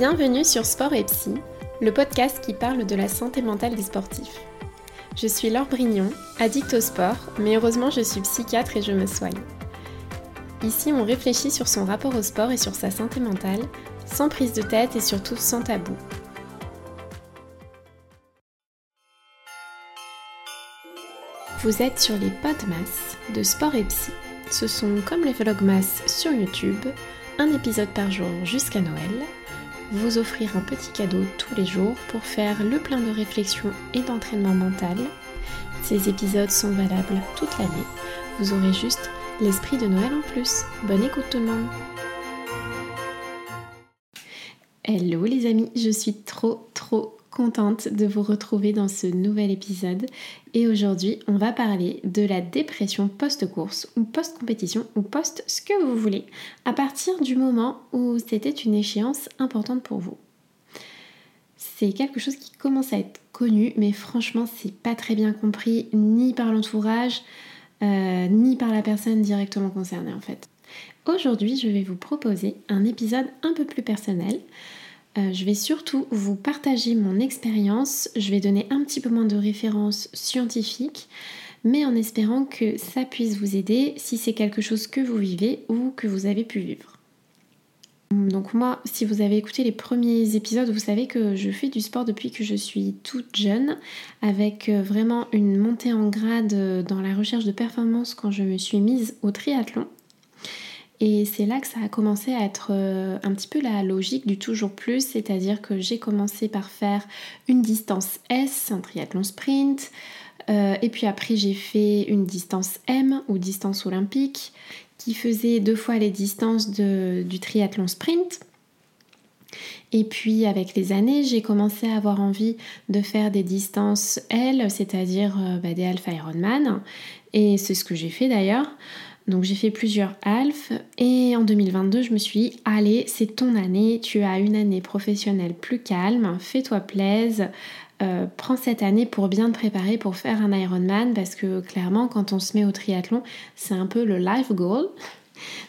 Bienvenue sur Sport et Psy, le podcast qui parle de la santé mentale des sportifs. Je suis Laure Brignon, addict au sport, mais heureusement je suis psychiatre et je me soigne. Ici, on réfléchit sur son rapport au sport et sur sa santé mentale, sans prise de tête et surtout sans tabou. Vous êtes sur les Podmas de Sport et Psy. Ce sont comme les Vlogmas sur YouTube, un épisode par jour jusqu'à Noël, vous offrir un petit cadeau tous les jours pour faire le plein de réflexion et d'entraînement mental. Ces épisodes sont valables toute l'année. Vous aurez juste l'esprit de Noël en plus. Bonne écoute tout le monde Hello les amis, je suis trop trop contente de vous retrouver dans ce nouvel épisode et aujourd'hui on va parler de la dépression post-course ou post-compétition ou post ce que vous voulez à partir du moment où c'était une échéance importante pour vous. C'est quelque chose qui commence à être connu mais franchement c'est pas très bien compris ni par l'entourage euh, ni par la personne directement concernée en fait. Aujourd'hui je vais vous proposer un épisode un peu plus personnel euh, je vais surtout vous partager mon expérience, je vais donner un petit peu moins de références scientifiques, mais en espérant que ça puisse vous aider si c'est quelque chose que vous vivez ou que vous avez pu vivre. Donc moi, si vous avez écouté les premiers épisodes, vous savez que je fais du sport depuis que je suis toute jeune, avec euh, vraiment une montée en grade euh, dans la recherche de performance quand je me suis mise au triathlon. Et c'est là que ça a commencé à être euh, un petit peu la logique du toujours plus, c'est-à-dire que j'ai commencé par faire une distance S, un triathlon sprint, euh, et puis après j'ai fait une distance M ou distance olympique qui faisait deux fois les distances du triathlon sprint. Et puis avec les années, j'ai commencé à avoir envie de faire des distances L, c'est-à-dire euh, bah, des Alpha Ironman. Et c'est ce que j'ai fait d'ailleurs. Donc j'ai fait plusieurs alphes et en 2022 je me suis dit allez c'est ton année, tu as une année professionnelle plus calme, fais-toi plaise, euh, prends cette année pour bien te préparer pour faire un Ironman parce que clairement quand on se met au triathlon c'est un peu le life goal.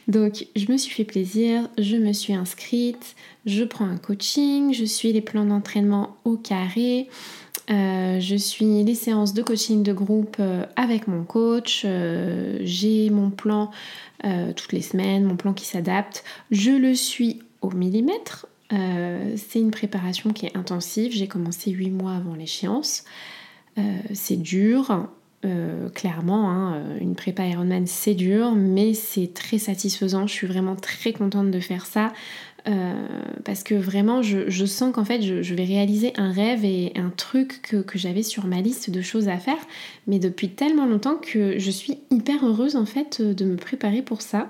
Donc je me suis fait plaisir, je me suis inscrite, je prends un coaching, je suis les plans d'entraînement au carré. Euh, je suis les séances de coaching de groupe euh, avec mon coach. Euh, j'ai mon plan toutes les semaines, mon plan qui s'adapte. Je le suis au millimètre. c'est une préparation qui est intensive. J'ai commencé 8 mois avant l'échéance. c'est dur. clairement, hein, une prépa Ironman c'est dur, mais c'est très satisfaisant. Je suis vraiment très contente de faire ça. Euh, parce que vraiment je, sens qu'en fait je, vais réaliser un rêve et un truc que, j'avais sur ma liste de choses à faire. Mais depuis tellement longtemps que je suis hyper heureuse en fait de me préparer pour ça.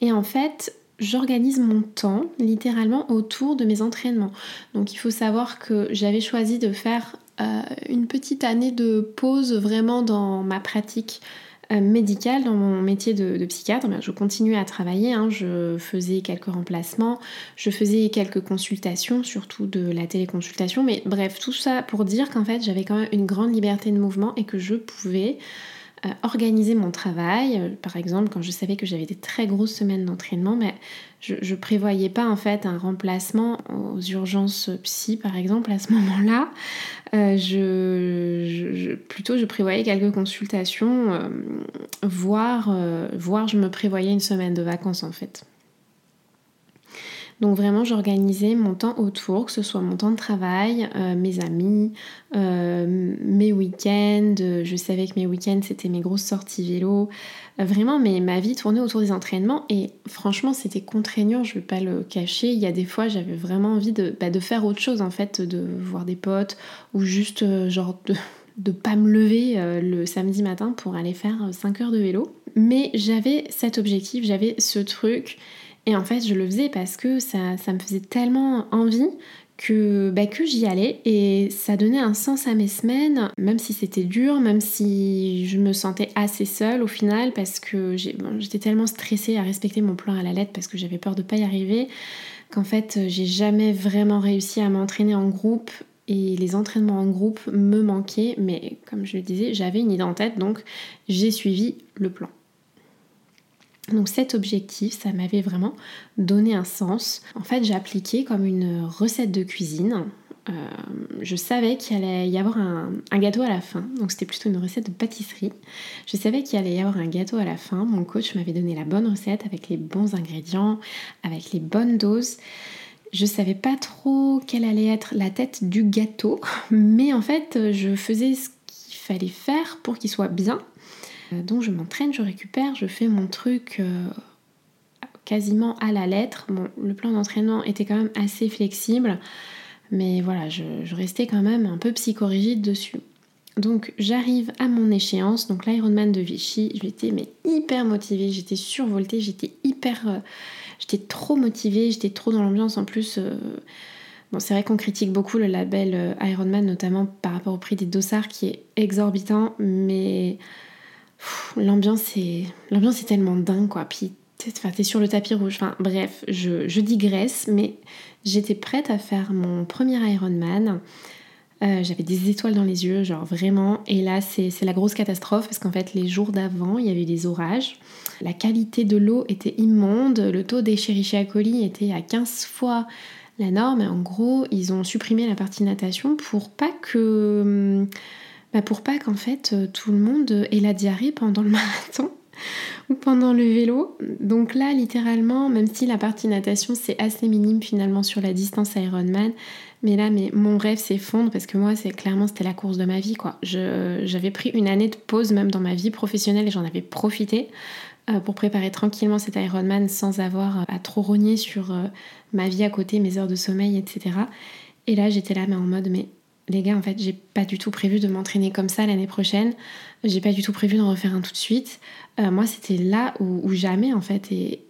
Et en fait j'organise mon temps littéralement autour de mes entraînements. Donc il faut savoir que j'avais choisi de faire euh, une petite année de pause vraiment dans ma pratique médicale dans mon métier de, psychiatre. je continuais à travailler, hein. je faisais quelques remplacements, je faisais quelques consultations, surtout de la téléconsultation, mais bref, tout ça pour dire qu'en fait j'avais quand même une grande liberté de mouvement et que je pouvais euh, organiser mon travail. Euh, par exemple, quand je savais que j'avais des très grosses semaines d'entraînement, mais je, prévoyais pas en fait un remplacement aux urgences psy, par exemple, à ce moment-là. Euh, plutôt, je prévoyais quelques consultations, voire, voire je me prévoyais une semaine de vacances en fait. Donc vraiment, j'organisais mon temps autour, que ce soit mon temps de travail, euh, mes amis, euh, mes week-ends. Je savais que mes week-ends, c'était mes grosses sorties vélo. Euh, vraiment, mais ma vie tournait autour des entraînements et franchement, c'était contraignant, je ne vais pas le cacher. Il y a des fois, j'avais vraiment envie de, bah, faire autre chose, en fait, de voir des potes ou juste genre de de pas me lever le samedi matin pour aller faire 5 heures de vélo. Mais j'avais cet objectif, j'avais ce truc et en fait, je le faisais parce que ça, me faisait tellement envie que, bah, j'y allais et ça donnait un sens à mes semaines, même si c'était dur, même si je me sentais assez seule au final parce que j'étais tellement stressée à respecter mon plan à la lettre parce que j'avais peur de pas y arriver qu'en fait j'ai jamais vraiment réussi à m'entraîner en groupe et les entraînements en groupe me manquaient mais comme je le disais j'avais une idée en tête donc j'ai suivi le plan. Donc cet objectif, ça m'avait vraiment donné un sens. En fait, j'ai appliqué comme une recette de cuisine. Euh, je savais qu'il allait y avoir un, gâteau à la fin, donc c'était plutôt une recette de pâtisserie. Je savais qu'il allait y avoir un gâteau à la fin. Mon coach m'avait donné la bonne recette avec les bons ingrédients, avec les bonnes doses. Je savais pas trop quelle allait être la tête du gâteau, mais en fait, je faisais ce qu'il fallait faire pour qu'il soit bien. Euh, donc je m'entraîne, je récupère, je fais mon truc euh, quasiment à la lettre. Bon, le plan d'entraînement était quand même assez flexible. Mais voilà, je, restais quand même un peu psychorigide dessus. Donc j'arrive à mon échéance, donc l'Ironman de Vichy, j'étais mais hyper motivée, j'étais survoltée, j'étais hyper... Euh, j'étais trop motivée, j'étais trop dans l'ambiance en plus. Bon c'est vrai qu'on critique beaucoup le label Ironman notamment par rapport au prix des dossards qui est exorbitant, mais l'ambiance est... tellement dingue quoi. Puis t'es sur le tapis rouge, enfin bref, je, digresse, mais J'étais prête à faire mon premier Ironman. Euh, j'avais des étoiles dans les yeux, genre vraiment. Et là, c'est la grosse catastrophe parce qu'en fait, les jours d'avant, il y avait des orages. La qualité de l'eau était immonde. Le taux d'Escherichia coli était à 15 fois la norme. En gros, ils ont supprimé la partie natation pour pas que. Bah pour pas qu'en fait tout le monde ait la diarrhée pendant le marathon ou pendant le vélo. Donc là, littéralement, même si la partie natation c'est assez minime finalement sur la distance Ironman, mais là, mon rêve s'effondre parce que moi, c'est clairement c'était la course de ma vie quoi. J'avais pris une année de pause même dans ma vie professionnelle et j'en avais profité euh, pour préparer tranquillement cet Ironman sans avoir à trop rogner sur euh, ma vie à côté, mes heures de sommeil, etc. Et là, j'étais là mais en mode mais les gars, en fait, j'ai pas du tout prévu de m'entraîner comme ça l'année prochaine. J'ai pas du tout prévu d'en refaire un tout de suite. Euh, moi, c'était là où, jamais, en fait. Et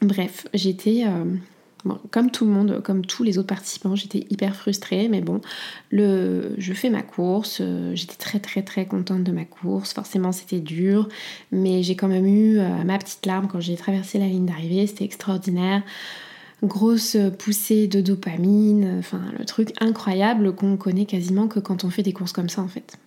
bref, j'étais. Euh, comme tout le monde, comme tous les autres participants, j'étais hyper frustrée, mais bon, je fais ma course, euh, j'étais très très très contente de ma course, forcément c'était dur, mais j'ai quand même eu ma petite larme quand j'ai traversé la ligne d'arrivée, c'était extraordinaire grosse poussée de dopamine, enfin le truc incroyable qu'on connaît quasiment que quand on fait des courses comme ça en fait.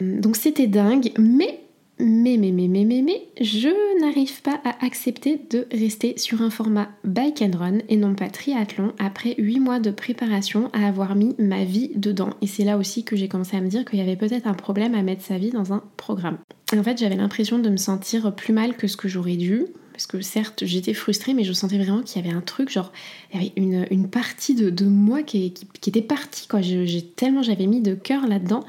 Donc c'était dingue, mais mais, mais, mais, mais, mais, mais, je n'arrive pas à accepter de rester sur un format bike and run et non pas triathlon après 8 mois de préparation à avoir mis ma vie dedans. Et c'est là aussi que j'ai commencé à me dire qu'il y avait peut-être un problème à mettre sa vie dans un programme. en fait, j'avais l'impression de me sentir plus mal que ce que j'aurais dû, parce que certes j'étais frustrée mais je sentais vraiment qu'il y avait un truc genre il y avait une, partie de, moi qui, était partie quoi. J'ai tellement j'avais mis de cœur là-dedans.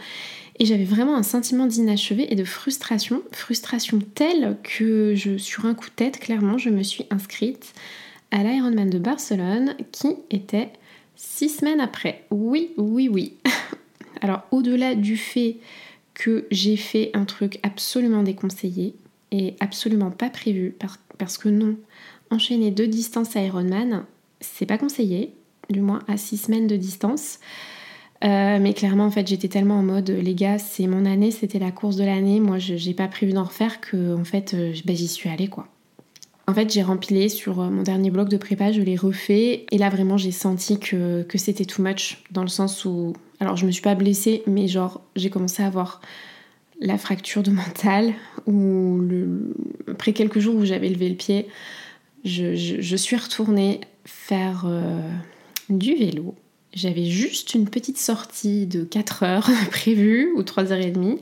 Et j'avais vraiment un sentiment d'inachevé et de frustration. Frustration telle que je sur un coup de tête clairement je me suis inscrite à l'Ironman de Barcelone qui était six semaines après. Oui oui oui. Alors au-delà du fait que j'ai fait un truc absolument déconseillé et absolument pas prévu parce que non, enchaîner deux distances à Ironman, c'est pas conseillé, du moins à six semaines de distance. Euh, mais clairement, en fait, j'étais tellement en mode, les gars, c'est mon année, c'était la course de l'année. Moi, j'ai pas prévu d'en refaire que, en fait, bah, j'y suis allée, quoi. En fait, j'ai rempilé sur euh, mon dernier bloc de prépa, je l'ai refait. Et là, vraiment, j'ai senti que, que c'était too much. Dans le sens où. Alors, je me suis pas blessée, mais genre, j'ai commencé à avoir la fracture de mental, après quelques jours où j'avais levé le pied, je, suis retournée faire euh, du vélo. J'avais juste une petite sortie de 4 heures prévue, ou 3 heures et demie.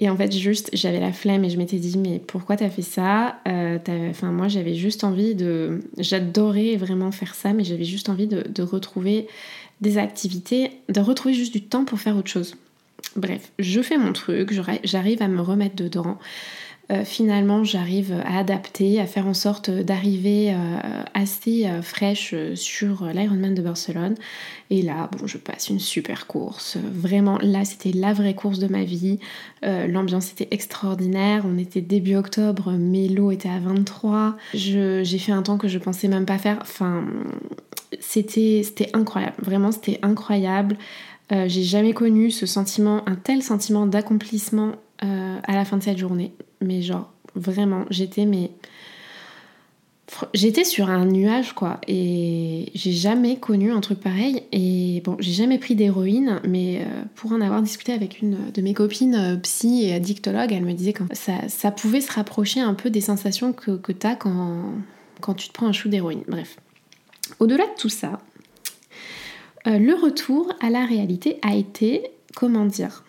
Et en fait, juste, j'avais la flemme et je m'étais dit, mais pourquoi t'as fait ça? Euh, Enfin, moi, j'avais juste envie de... J'adorais vraiment faire ça, mais j'avais juste envie de retrouver des activités, de retrouver juste du temps pour faire autre chose. Bref, je fais mon truc, j'arrive à me remettre dedans. Euh, finalement, j'arrive à adapter, à faire en sorte d'arriver euh, assez euh, fraîche sur l'Ironman de Barcelone. Et là, bon, je passe une super course. Vraiment, là, c'était la vraie course de ma vie. L'ambiance était extraordinaire. On était début octobre, mais l'eau était à 23. J'ai fait un temps que je pensais même pas faire. Enfin, c'était incroyable. Vraiment, c'était incroyable. Euh, j'ai jamais connu ce sentiment, un tel sentiment d'accomplissement euh, à la fin de cette journée. Mais genre, vraiment, j'étais mais J'étais sur un nuage quoi et j'ai jamais connu un truc pareil et bon j'ai jamais pris d'héroïne mais euh, pour en avoir discuté avec une de mes copines psy et addictologue elle me disait que ça, pouvait se rapprocher un peu des sensations que, que tu as quand, quand tu te prends un chou d'héroïne. Bref. Au-delà de tout ça, euh, le retour à la réalité a été, comment dire,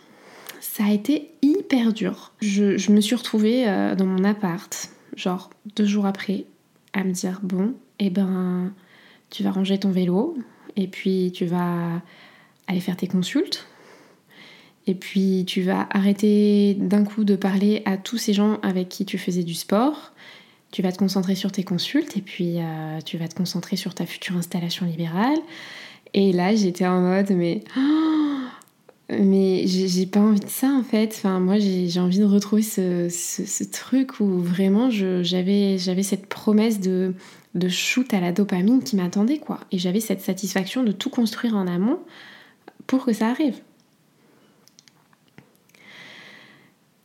ça a été hyper dur. Je, me suis retrouvée dans mon appart, genre deux jours après, à me dire bon, eh ben, tu vas ranger ton vélo et puis tu vas aller faire tes consultes. Et puis tu vas arrêter d'un coup de parler à tous ces gens avec qui tu faisais du sport. Tu vas te concentrer sur tes consultes et puis euh, tu vas te concentrer sur ta future installation libérale. Et là, j'étais en mode, mais mais j'ai pas envie de ça en fait. Enfin, moi j'ai envie de retrouver ce, truc où vraiment j'avais cette promesse de, de shoot à la dopamine qui m'attendait quoi. Et j'avais cette satisfaction de tout construire en amont pour que ça arrive.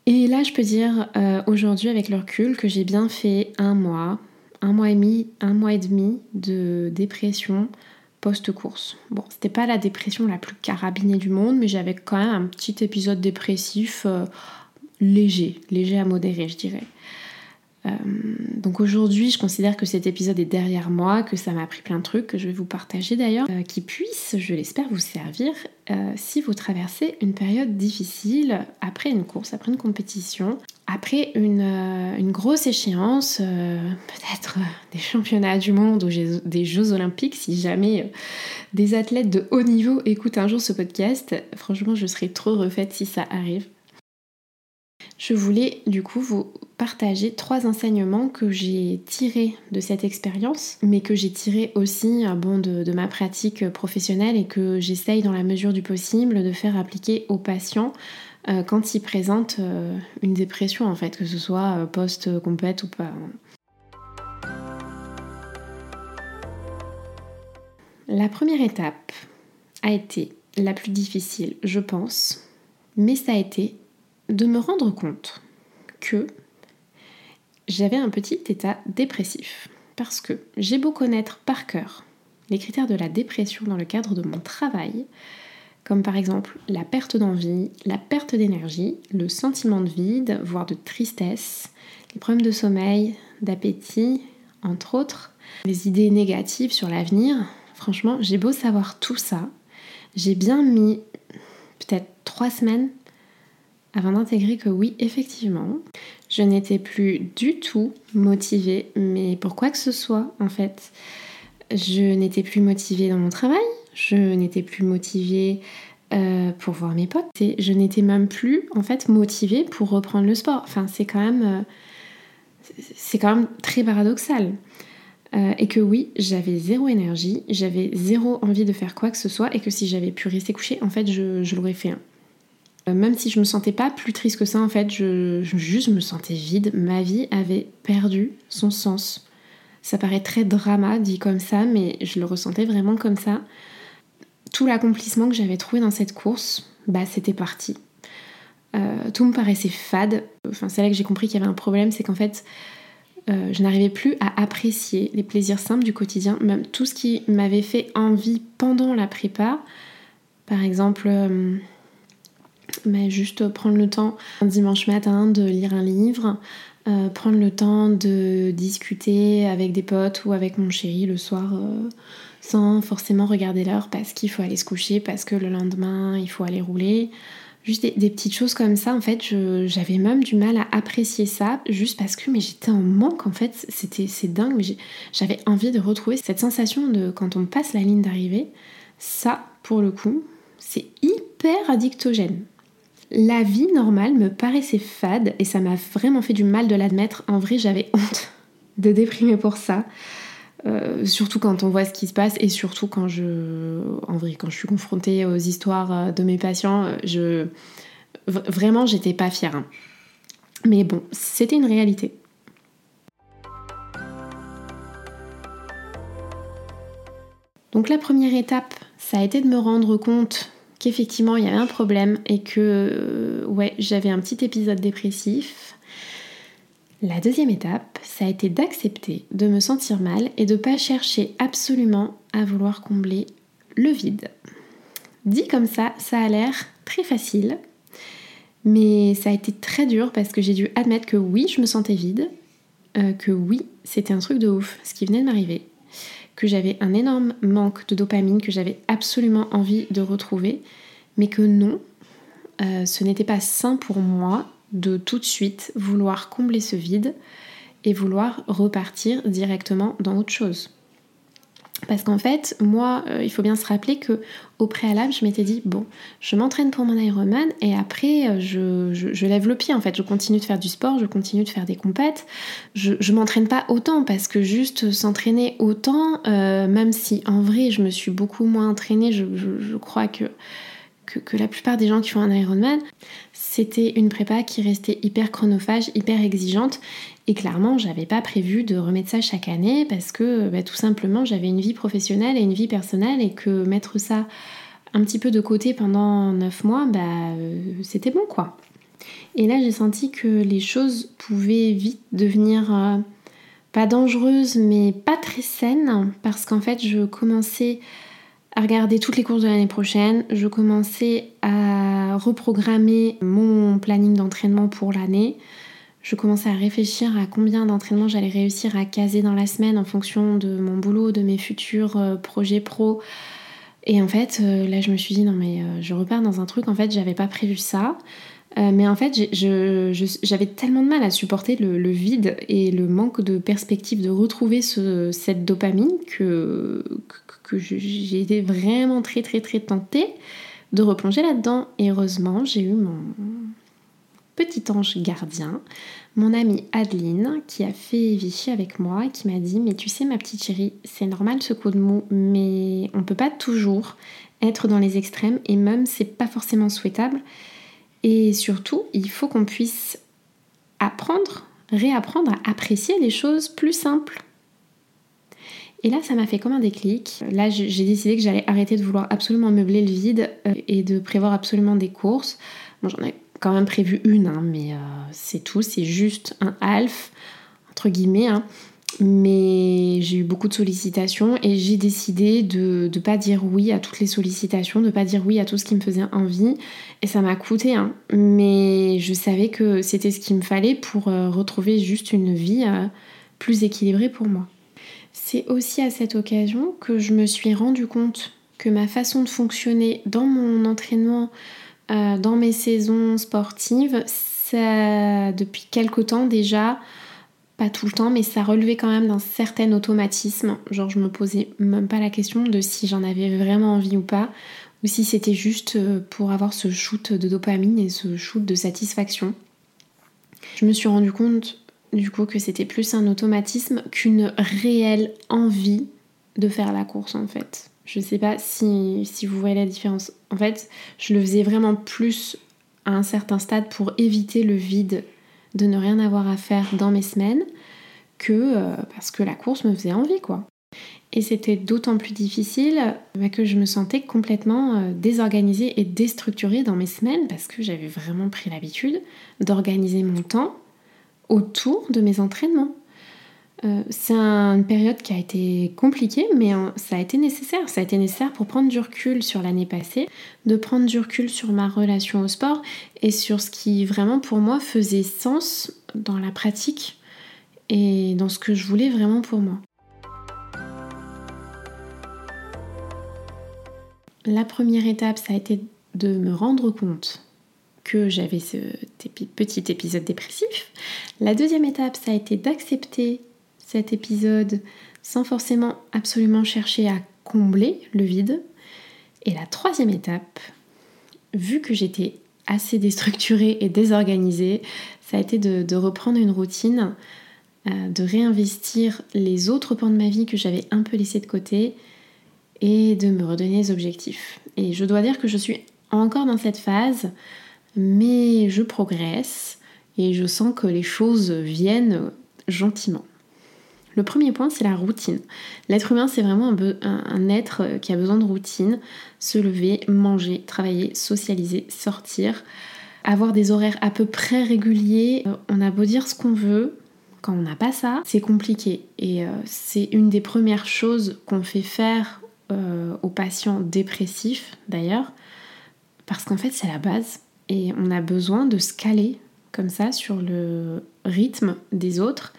Et là, je peux dire euh, aujourd'hui avec le recul que j'ai bien fait un mois, un mois et demi, un mois et demi de dépression post-course. Bon, c'était pas la dépression la plus carabinée du monde, mais j'avais quand même un petit épisode dépressif euh, léger, léger à modéré, je dirais. Euh, donc aujourd'hui, je considère que cet épisode est derrière moi, que ça m'a appris plein de trucs que je vais vous partager d'ailleurs, euh, qui puissent, je l'espère, vous servir euh, si vous traversez une période difficile après une course, après une compétition, après une, une grosse échéance, peut-être des championnats du monde ou des Jeux olympiques, si jamais des athlètes de haut niveau écoutent un jour ce podcast. Franchement, je serais trop refaite si ça arrive je voulais du coup vous partager trois enseignements que j'ai tirés de cette expérience, mais que j'ai tirés aussi euh, bon, de, ma pratique professionnelle et que j'essaye dans la mesure du possible de faire appliquer aux patients euh, quand ils présentent euh, une dépression en fait, que ce soit post-compète ou pas. La première étape a été la plus difficile, je pense, mais ça a été de me rendre compte que j'avais un petit état dépressif. Parce que j'ai beau connaître par cœur les critères de la dépression dans le cadre de mon travail, comme par exemple la perte d'envie, la perte d'énergie, le sentiment de vide, voire de tristesse, les problèmes de sommeil, d'appétit, entre autres, les idées négatives sur l'avenir. Franchement, j'ai beau savoir tout ça, j'ai bien mis peut-être trois semaines avant d'intégrer que oui, effectivement, je n'étais plus du tout motivée, mais pour quoi que ce soit en fait. Je n'étais plus motivée dans mon travail, je n'étais plus motivée euh, pour voir mes potes, je n'étais même plus en fait motivée pour reprendre le sport. Enfin, c'est quand même, euh, c'est quand même très paradoxal. Euh, et que oui, j'avais zéro énergie, j'avais zéro envie de faire quoi que ce soit, et que si j'avais pu rester couchée, en fait, je, l'aurais fait. Euh, même si je me sentais pas plus triste que ça, en fait, je, juste me sentais vide. Ma vie avait perdu son sens. Ça paraît très drama dit comme ça, mais je le ressentais vraiment comme ça. Tout l'accomplissement que j'avais trouvé dans cette course, bah c'était parti. Euh, tout me paraissait fade. Enfin, c'est là que j'ai compris qu'il y avait un problème, c'est qu'en fait, euh, je n'arrivais plus à apprécier les plaisirs simples du quotidien, même tout ce qui m'avait fait envie pendant la prépa. Par exemple, mais juste prendre le temps un dimanche matin de lire un livre, euh, prendre le temps de discuter avec des potes ou avec mon chéri le soir euh, sans forcément regarder l'heure parce qu'il faut aller se coucher, parce que le lendemain il faut aller rouler. Juste des, petites choses comme ça, en fait, j'avais même du mal à apprécier ça, juste parce que j'étais en manque, en fait, c'était c'est dingue, mais j'avais envie de retrouver cette sensation de quand on passe la ligne d'arrivée. Ça, pour le coup, c'est hyper addictogène la vie normale me paraissait fade et ça m'a vraiment fait du mal de l'admettre. En vrai, j'avais honte de déprimer pour ça. Euh, surtout quand on voit ce qui se passe et surtout quand je, en vrai, quand je suis confrontée aux histoires euh, de mes patients, euh, je, vraiment, j'étais pas fière. Hein. Mais bon, c'était une réalité. Donc la première étape, ça a été de me rendre compte qu'effectivement il y avait un problème et que euh, ouais, j'avais un petit épisode dépressif. La deuxième étape, ça a été d'accepter de me sentir mal et de ne pas chercher absolument à vouloir combler le vide. Dit comme ça, ça a l'air très facile, mais ça a été très dur parce que j'ai dû admettre que oui, je me sentais vide, euh, que oui, c'était un truc de ouf, ce qui venait de m'arriver, que j'avais un énorme manque de dopamine, que j'avais absolument envie de retrouver, mais que non, euh, ce n'était pas sain pour moi de tout de suite vouloir combler ce vide et vouloir repartir directement dans autre chose. Parce qu'en fait, moi, euh, il faut bien se rappeler que au préalable, je m'étais dit bon, je m'entraîne pour mon Ironman et après, euh, je, lève le pied. En fait, je continue de faire du sport, je continue de faire des compètes. Je, je m'entraîne pas autant parce que juste s'entraîner autant, euh, même si en vrai, je me suis beaucoup moins entraînée, je, crois que, que, que la plupart des gens qui font un Ironman, c'était une prépa qui restait hyper chronophage, hyper exigeante. Et clairement, j'avais pas prévu de remettre ça chaque année parce que bah, tout simplement j'avais une vie professionnelle et une vie personnelle et que mettre ça un petit peu de côté pendant 9 mois, bah, euh, c'était bon quoi. Et là, j'ai senti que les choses pouvaient vite devenir euh, pas dangereuses, mais pas très saines parce qu'en fait, je commençais à regarder toutes les courses de l'année prochaine. Je commençais à reprogrammer mon planning d'entraînement pour l'année. Je commençais à réfléchir à combien d'entraînements j'allais réussir à caser dans la semaine en fonction de mon boulot, de mes futurs euh, projets pro. Et en fait, euh, là, je me suis dit, non, mais euh, je repars dans un truc, en fait, j'avais pas prévu ça. Mais en fait, j'avais tellement de mal à supporter le, vide et le manque de perspective de retrouver cette dopamine que, que j'ai été vraiment très très très tentée de replonger là-dedans. Et heureusement, j'ai eu mon petit ange gardien, mon amie Adeline, qui a fait Vichy avec moi qui m'a dit Mais tu sais, ma petite chérie, c'est normal ce coup de mou, mais on peut pas toujours être dans les extrêmes et même c'est pas forcément souhaitable. Et surtout, il faut qu'on puisse apprendre, réapprendre à apprécier les choses plus simples. Et là, ça m'a fait comme un déclic. Là, j'ai décidé que j'allais arrêter de vouloir absolument meubler le vide euh, et de prévoir absolument des courses. Bon, j'en ai quand même prévu une, hein, mais euh, c'est tout. C'est juste un half, entre guillemets. Hein. Mais j'ai eu beaucoup de sollicitations et j'ai décidé de ne pas dire oui à toutes les sollicitations, de ne pas dire oui à tout ce qui me faisait envie. Et ça m'a coûté, hein. mais je savais que c'était ce qu'il me fallait pour euh, retrouver juste une vie plus équilibrée pour moi. C'est aussi à cette occasion que je me suis rendu compte que ma façon de fonctionner dans mon entraînement, euh, dans mes saisons sportives, ça, depuis quelque temps déjà, pas tout le temps, mais ça relevait quand même d'un certain automatisme. Genre, je me posais même pas la question de si j'en avais vraiment envie ou pas, ou si c'était juste euh, pour avoir ce shoot de dopamine et ce shoot de satisfaction. Je me suis rendu compte du coup que c'était plus un automatisme qu'une réelle envie de faire la course en fait. Je sais pas si, si vous voyez la différence. En fait, je le faisais vraiment plus à un certain stade pour éviter le vide de ne rien avoir à faire dans mes semaines que euh, parce que la course me faisait envie quoi. Et c'était d'autant plus difficile bah, que je me sentais complètement euh, désorganisée et déstructurée dans mes semaines parce que j'avais vraiment pris l'habitude d'organiser mon temps autour de mes entraînements. Euh, c'est une période qui a été compliquée, mais ça a été nécessaire. Ça a été nécessaire pour prendre du recul sur l'année passée, de prendre du recul sur ma relation au sport et sur ce qui vraiment pour moi faisait sens dans la pratique et dans ce que je voulais vraiment pour moi. La première étape, ça a été de me rendre compte que j'avais ce petit épisode dépressif. La deuxième étape, ça a été d'accepter cet épisode sans forcément absolument chercher à combler le vide. Et la troisième étape, vu que j'étais assez déstructurée et désorganisée, ça a été de, reprendre une routine, euh, de réinvestir les autres pans de ma vie que j'avais un peu laissés de côté et de me redonner des objectifs. Et je dois dire que je suis encore dans cette phase mais je progresse et je sens que les choses viennent gentiment. Le premier point, c'est la routine. L'être humain, c'est vraiment un, être qui a besoin de routine. Se lever, manger, travailler, socialiser, sortir, avoir des horaires à peu près réguliers. Euh, on a beau dire ce qu'on veut, Quand on n'a pas ça, c'est compliqué. Et euh, c'est une des premières choses qu'on fait faire euh, aux patients dépressifs, d'ailleurs, parce qu'en fait, c'est la base. Et on a besoin de se caler comme ça sur le rythme des autres.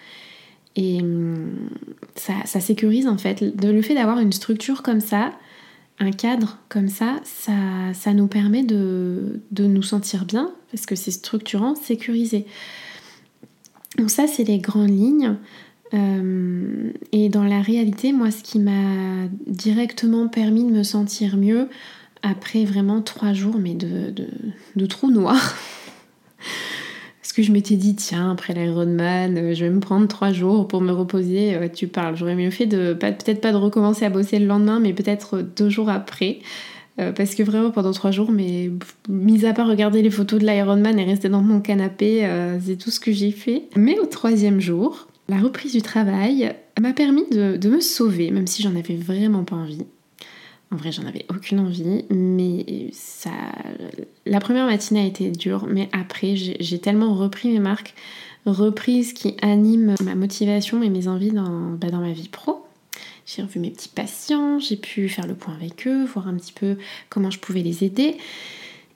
Et hum, ça, sécurise en fait. le fait d'avoir une structure comme ça, un cadre comme ça, ça, nous permet de, nous sentir bien parce que c'est structurant, sécurisé. Donc ça, c'est les grandes lignes. Euh, et dans la réalité, moi, ce qui m'a directement permis de me sentir mieux, après vraiment trois jours, mais de, de, de trou noir, que je m'étais dit, tiens, après l'Ironman, euh, je vais me prendre trois jours pour me reposer. Euh, tu parles, j'aurais mieux fait de peut-être pas de recommencer à bosser le lendemain, mais peut-être deux jours après. Euh, parce que vraiment pendant trois jours, mais mis à part regarder les photos de l'Ironman et rester dans mon canapé, c'est tout ce que j'ai fait. Mais au troisième jour, la reprise du travail m'a permis de me sauver, même si j'en avais vraiment pas envie. En vrai, j'en avais aucune envie, mais ça. La première matinée a été dure, mais après, j'ai tellement repris mes marques, repris ce qui anime ma motivation et mes envies dans, bah, dans ma vie pro. J'ai revu mes petits patients, j'ai pu faire le point avec eux, voir un petit peu comment je pouvais les aider.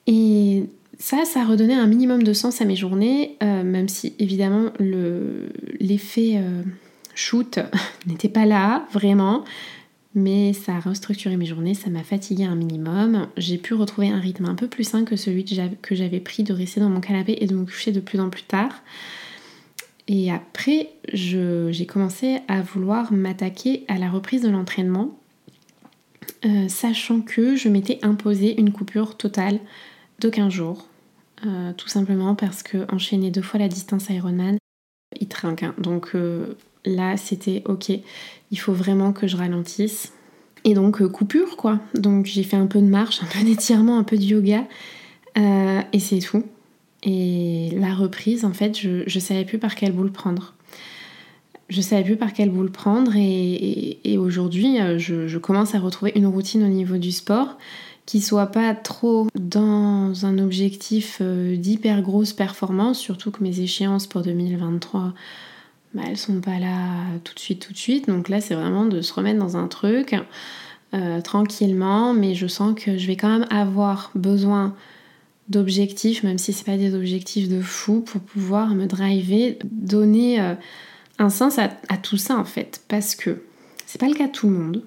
Et ça, ça a redonné un minimum de sens à mes journées, euh, même si évidemment l'effet euh, shoot n'était pas là, vraiment mais ça a restructuré mes journées, ça m'a fatigué un minimum. J'ai pu retrouver un rythme un peu plus sain que celui que j'avais pris de rester dans mon canapé et de me coucher de plus en plus tard. Et après, j'ai commencé à vouloir m'attaquer à la reprise de l'entraînement, euh, sachant que je m'étais imposé une coupure totale de 15 jours. Tout simplement parce que enchaîner deux fois la distance Ironman, il trinque. Hein. Euh, là, c'était ok, il faut vraiment que je ralentisse. Et donc, euh, coupure quoi. Donc, j'ai fait un peu de marche, un peu d'étirement, un peu de yoga, euh, et c'est tout. Et la reprise, en fait, je, ne savais plus par quelle boule prendre. Je savais plus par quelle boule prendre, et, aujourd'hui, euh, je, commence à retrouver une routine au niveau du sport qui soit pas trop dans un objectif d'hyper grosse performance, surtout que mes échéances pour 2023 bah, elles sont pas là tout de suite, tout de suite. Donc là, c'est vraiment de se remettre dans un truc euh, tranquillement, mais je sens que je vais quand même avoir besoin d'objectifs, même si c'est pas des objectifs de fou, pour pouvoir me driver, donner euh, un sens à, tout ça en fait. Parce que c'est pas le cas de tout le monde,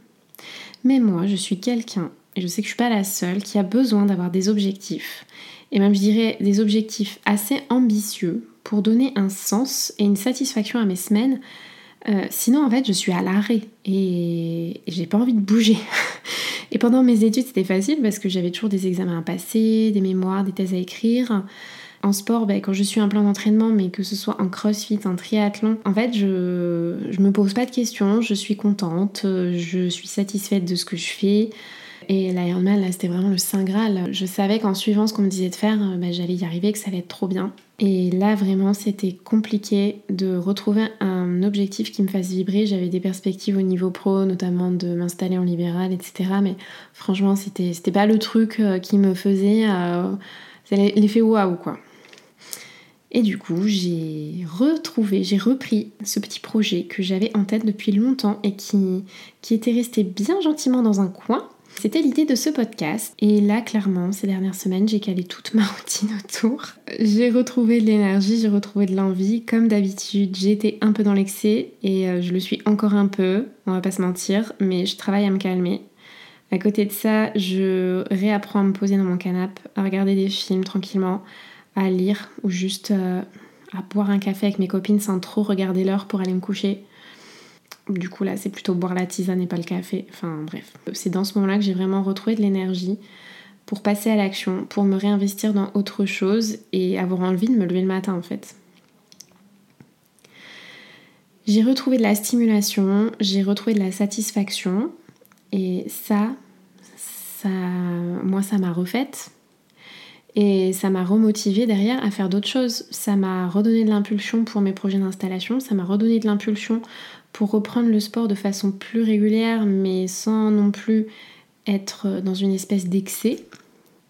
mais moi, je suis quelqu'un, et je sais que je suis pas la seule, qui a besoin d'avoir des objectifs. Et même, je dirais, des objectifs assez ambitieux pour donner un sens et une satisfaction à mes semaines. Euh, sinon, en fait, je suis à l'arrêt et, j'ai pas envie de bouger. et pendant mes études, c'était facile parce que j'avais toujours des examens à passer, des mémoires, des thèses à écrire. En sport, ben, quand je suis un plan d'entraînement, mais que ce soit en crossfit, en triathlon, en fait, je, je me pose pas de questions, je suis contente, je suis satisfaite de ce que je fais. Et l'Ironman, là, c'était vraiment le Saint Graal. Je savais qu'en suivant ce qu'on me disait de faire, ben, j'allais y arriver, que ça allait être trop bien. Et là, vraiment, c'était compliqué de retrouver un objectif qui me fasse vibrer. J'avais des perspectives au niveau pro, notamment de m'installer en libéral, etc. Mais franchement, c'était, pas le truc euh, qui me faisait euh, l'effet waouh, quoi. Et du coup, j'ai retrouvé, j'ai repris ce petit projet que j'avais en tête depuis longtemps et qui était resté bien gentiment dans un coin c'était l'idée de ce podcast. Et là, clairement, ces dernières semaines, j'ai calé toute ma routine autour. J'ai retrouvé de l'énergie, j'ai retrouvé de l'envie. Comme d'habitude, j'étais un peu dans l'excès et euh, je le suis encore un peu, on va pas se mentir, mais je travaille à me calmer. À côté de ça, je réapprends à me poser dans mon canapé, à regarder des films tranquillement, à lire ou juste euh, à boire un café avec mes copines sans trop regarder l'heure pour aller me coucher. Du coup, là, c'est plutôt boire la tisane et pas le café. Enfin, bref. C'est dans ce moment-là que j'ai vraiment retrouvé de l'énergie pour passer à l'action, pour me réinvestir dans autre chose et avoir envie de me lever le matin, en fait. J'ai retrouvé de la stimulation, j'ai retrouvé de la satisfaction et ça, ça moi, ça m'a refaite. Et ça m'a remotivé derrière à faire d'autres choses. Ça m'a redonné de l'impulsion pour mes projets d'installation, ça m'a redonné de l'impulsion pour reprendre le sport de façon plus régulière, mais sans non plus être dans une espèce d'excès.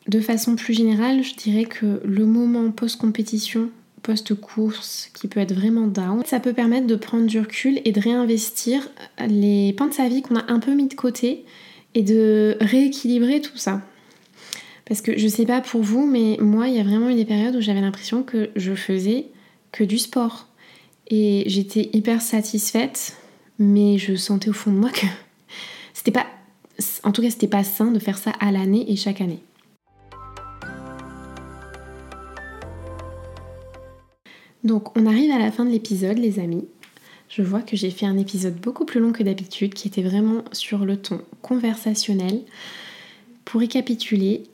De façon plus générale, je dirais que le moment post-compétition post-course qui peut être vraiment down. Ça peut permettre de prendre du recul et de réinvestir les pans de sa vie qu'on a un peu mis de côté et de rééquilibrer tout ça. Parce que je sais pas pour vous, mais moi, il y a vraiment eu des périodes où j'avais l'impression que je faisais que du sport. Et j'étais hyper satisfaite, mais je sentais au fond de moi que c'était pas. En tout cas, c'était pas sain de faire ça à l'année et chaque année. Donc, on arrive à la fin de l'épisode, les amis. Je vois que j'ai fait un épisode beaucoup plus long que d'habitude, qui était vraiment sur le ton conversationnel. Pour récapituler,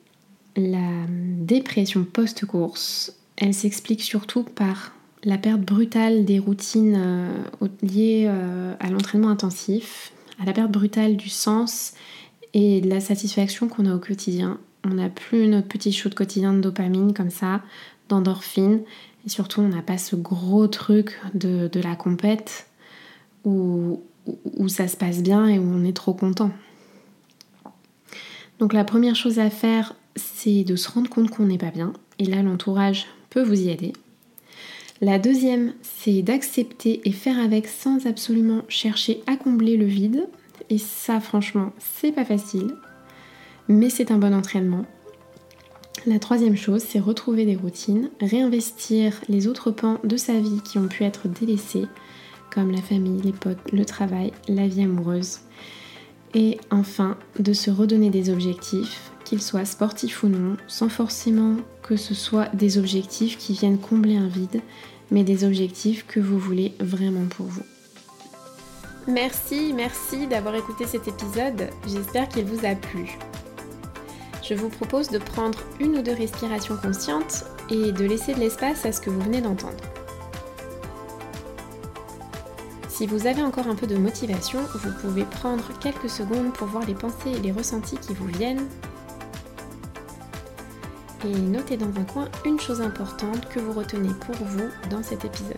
la dépression post-course, elle s'explique surtout par la perte brutale des routines euh, liées euh, à l'entraînement intensif, à la perte brutale du sens et de la satisfaction qu'on a au quotidien. On n'a plus notre petit shoot quotidien de dopamine comme ça, d'endorphine, et surtout on n'a pas ce gros truc de, la compète où, où ça se passe bien et où on est trop content. Donc la première chose à faire, c'est de se rendre compte qu'on n'est pas bien. Et là, l'entourage peut vous y aider. La deuxième, c'est d'accepter et faire avec sans absolument chercher à combler le vide. Et ça, franchement, c'est pas facile, mais c'est un bon entraînement. La troisième chose, c'est retrouver des routines, réinvestir les autres pans de sa vie qui ont pu être délaissés, comme la famille, les potes, le travail, la vie amoureuse. Et enfin, de se redonner des objectifs, qu'ils soient sportifs ou non, sans forcément que ce soit des objectifs qui viennent combler un vide, mais des objectifs que vous voulez vraiment pour vous. Merci, merci d'avoir écouté cet épisode, j'espère qu'il vous a plu. Je vous propose de prendre une ou deux respirations conscientes et de laisser de l'espace à ce que vous venez d'entendre. Si vous avez encore un peu de motivation, vous pouvez prendre quelques secondes pour voir les pensées et les ressentis qui vous viennent. Et notez dans un coin une chose importante que vous retenez pour vous dans cet épisode.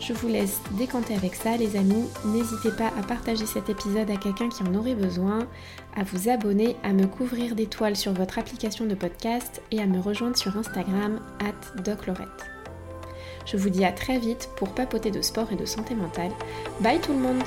Je vous laisse décanter avec ça les amis. N'hésitez pas à partager cet épisode à quelqu'un qui en aurait besoin, à vous abonner, à me couvrir d'étoiles sur votre application de podcast et à me rejoindre sur Instagram at doclorette. Je vous dis à très vite pour papoter de sport et de santé mentale. Bye tout le monde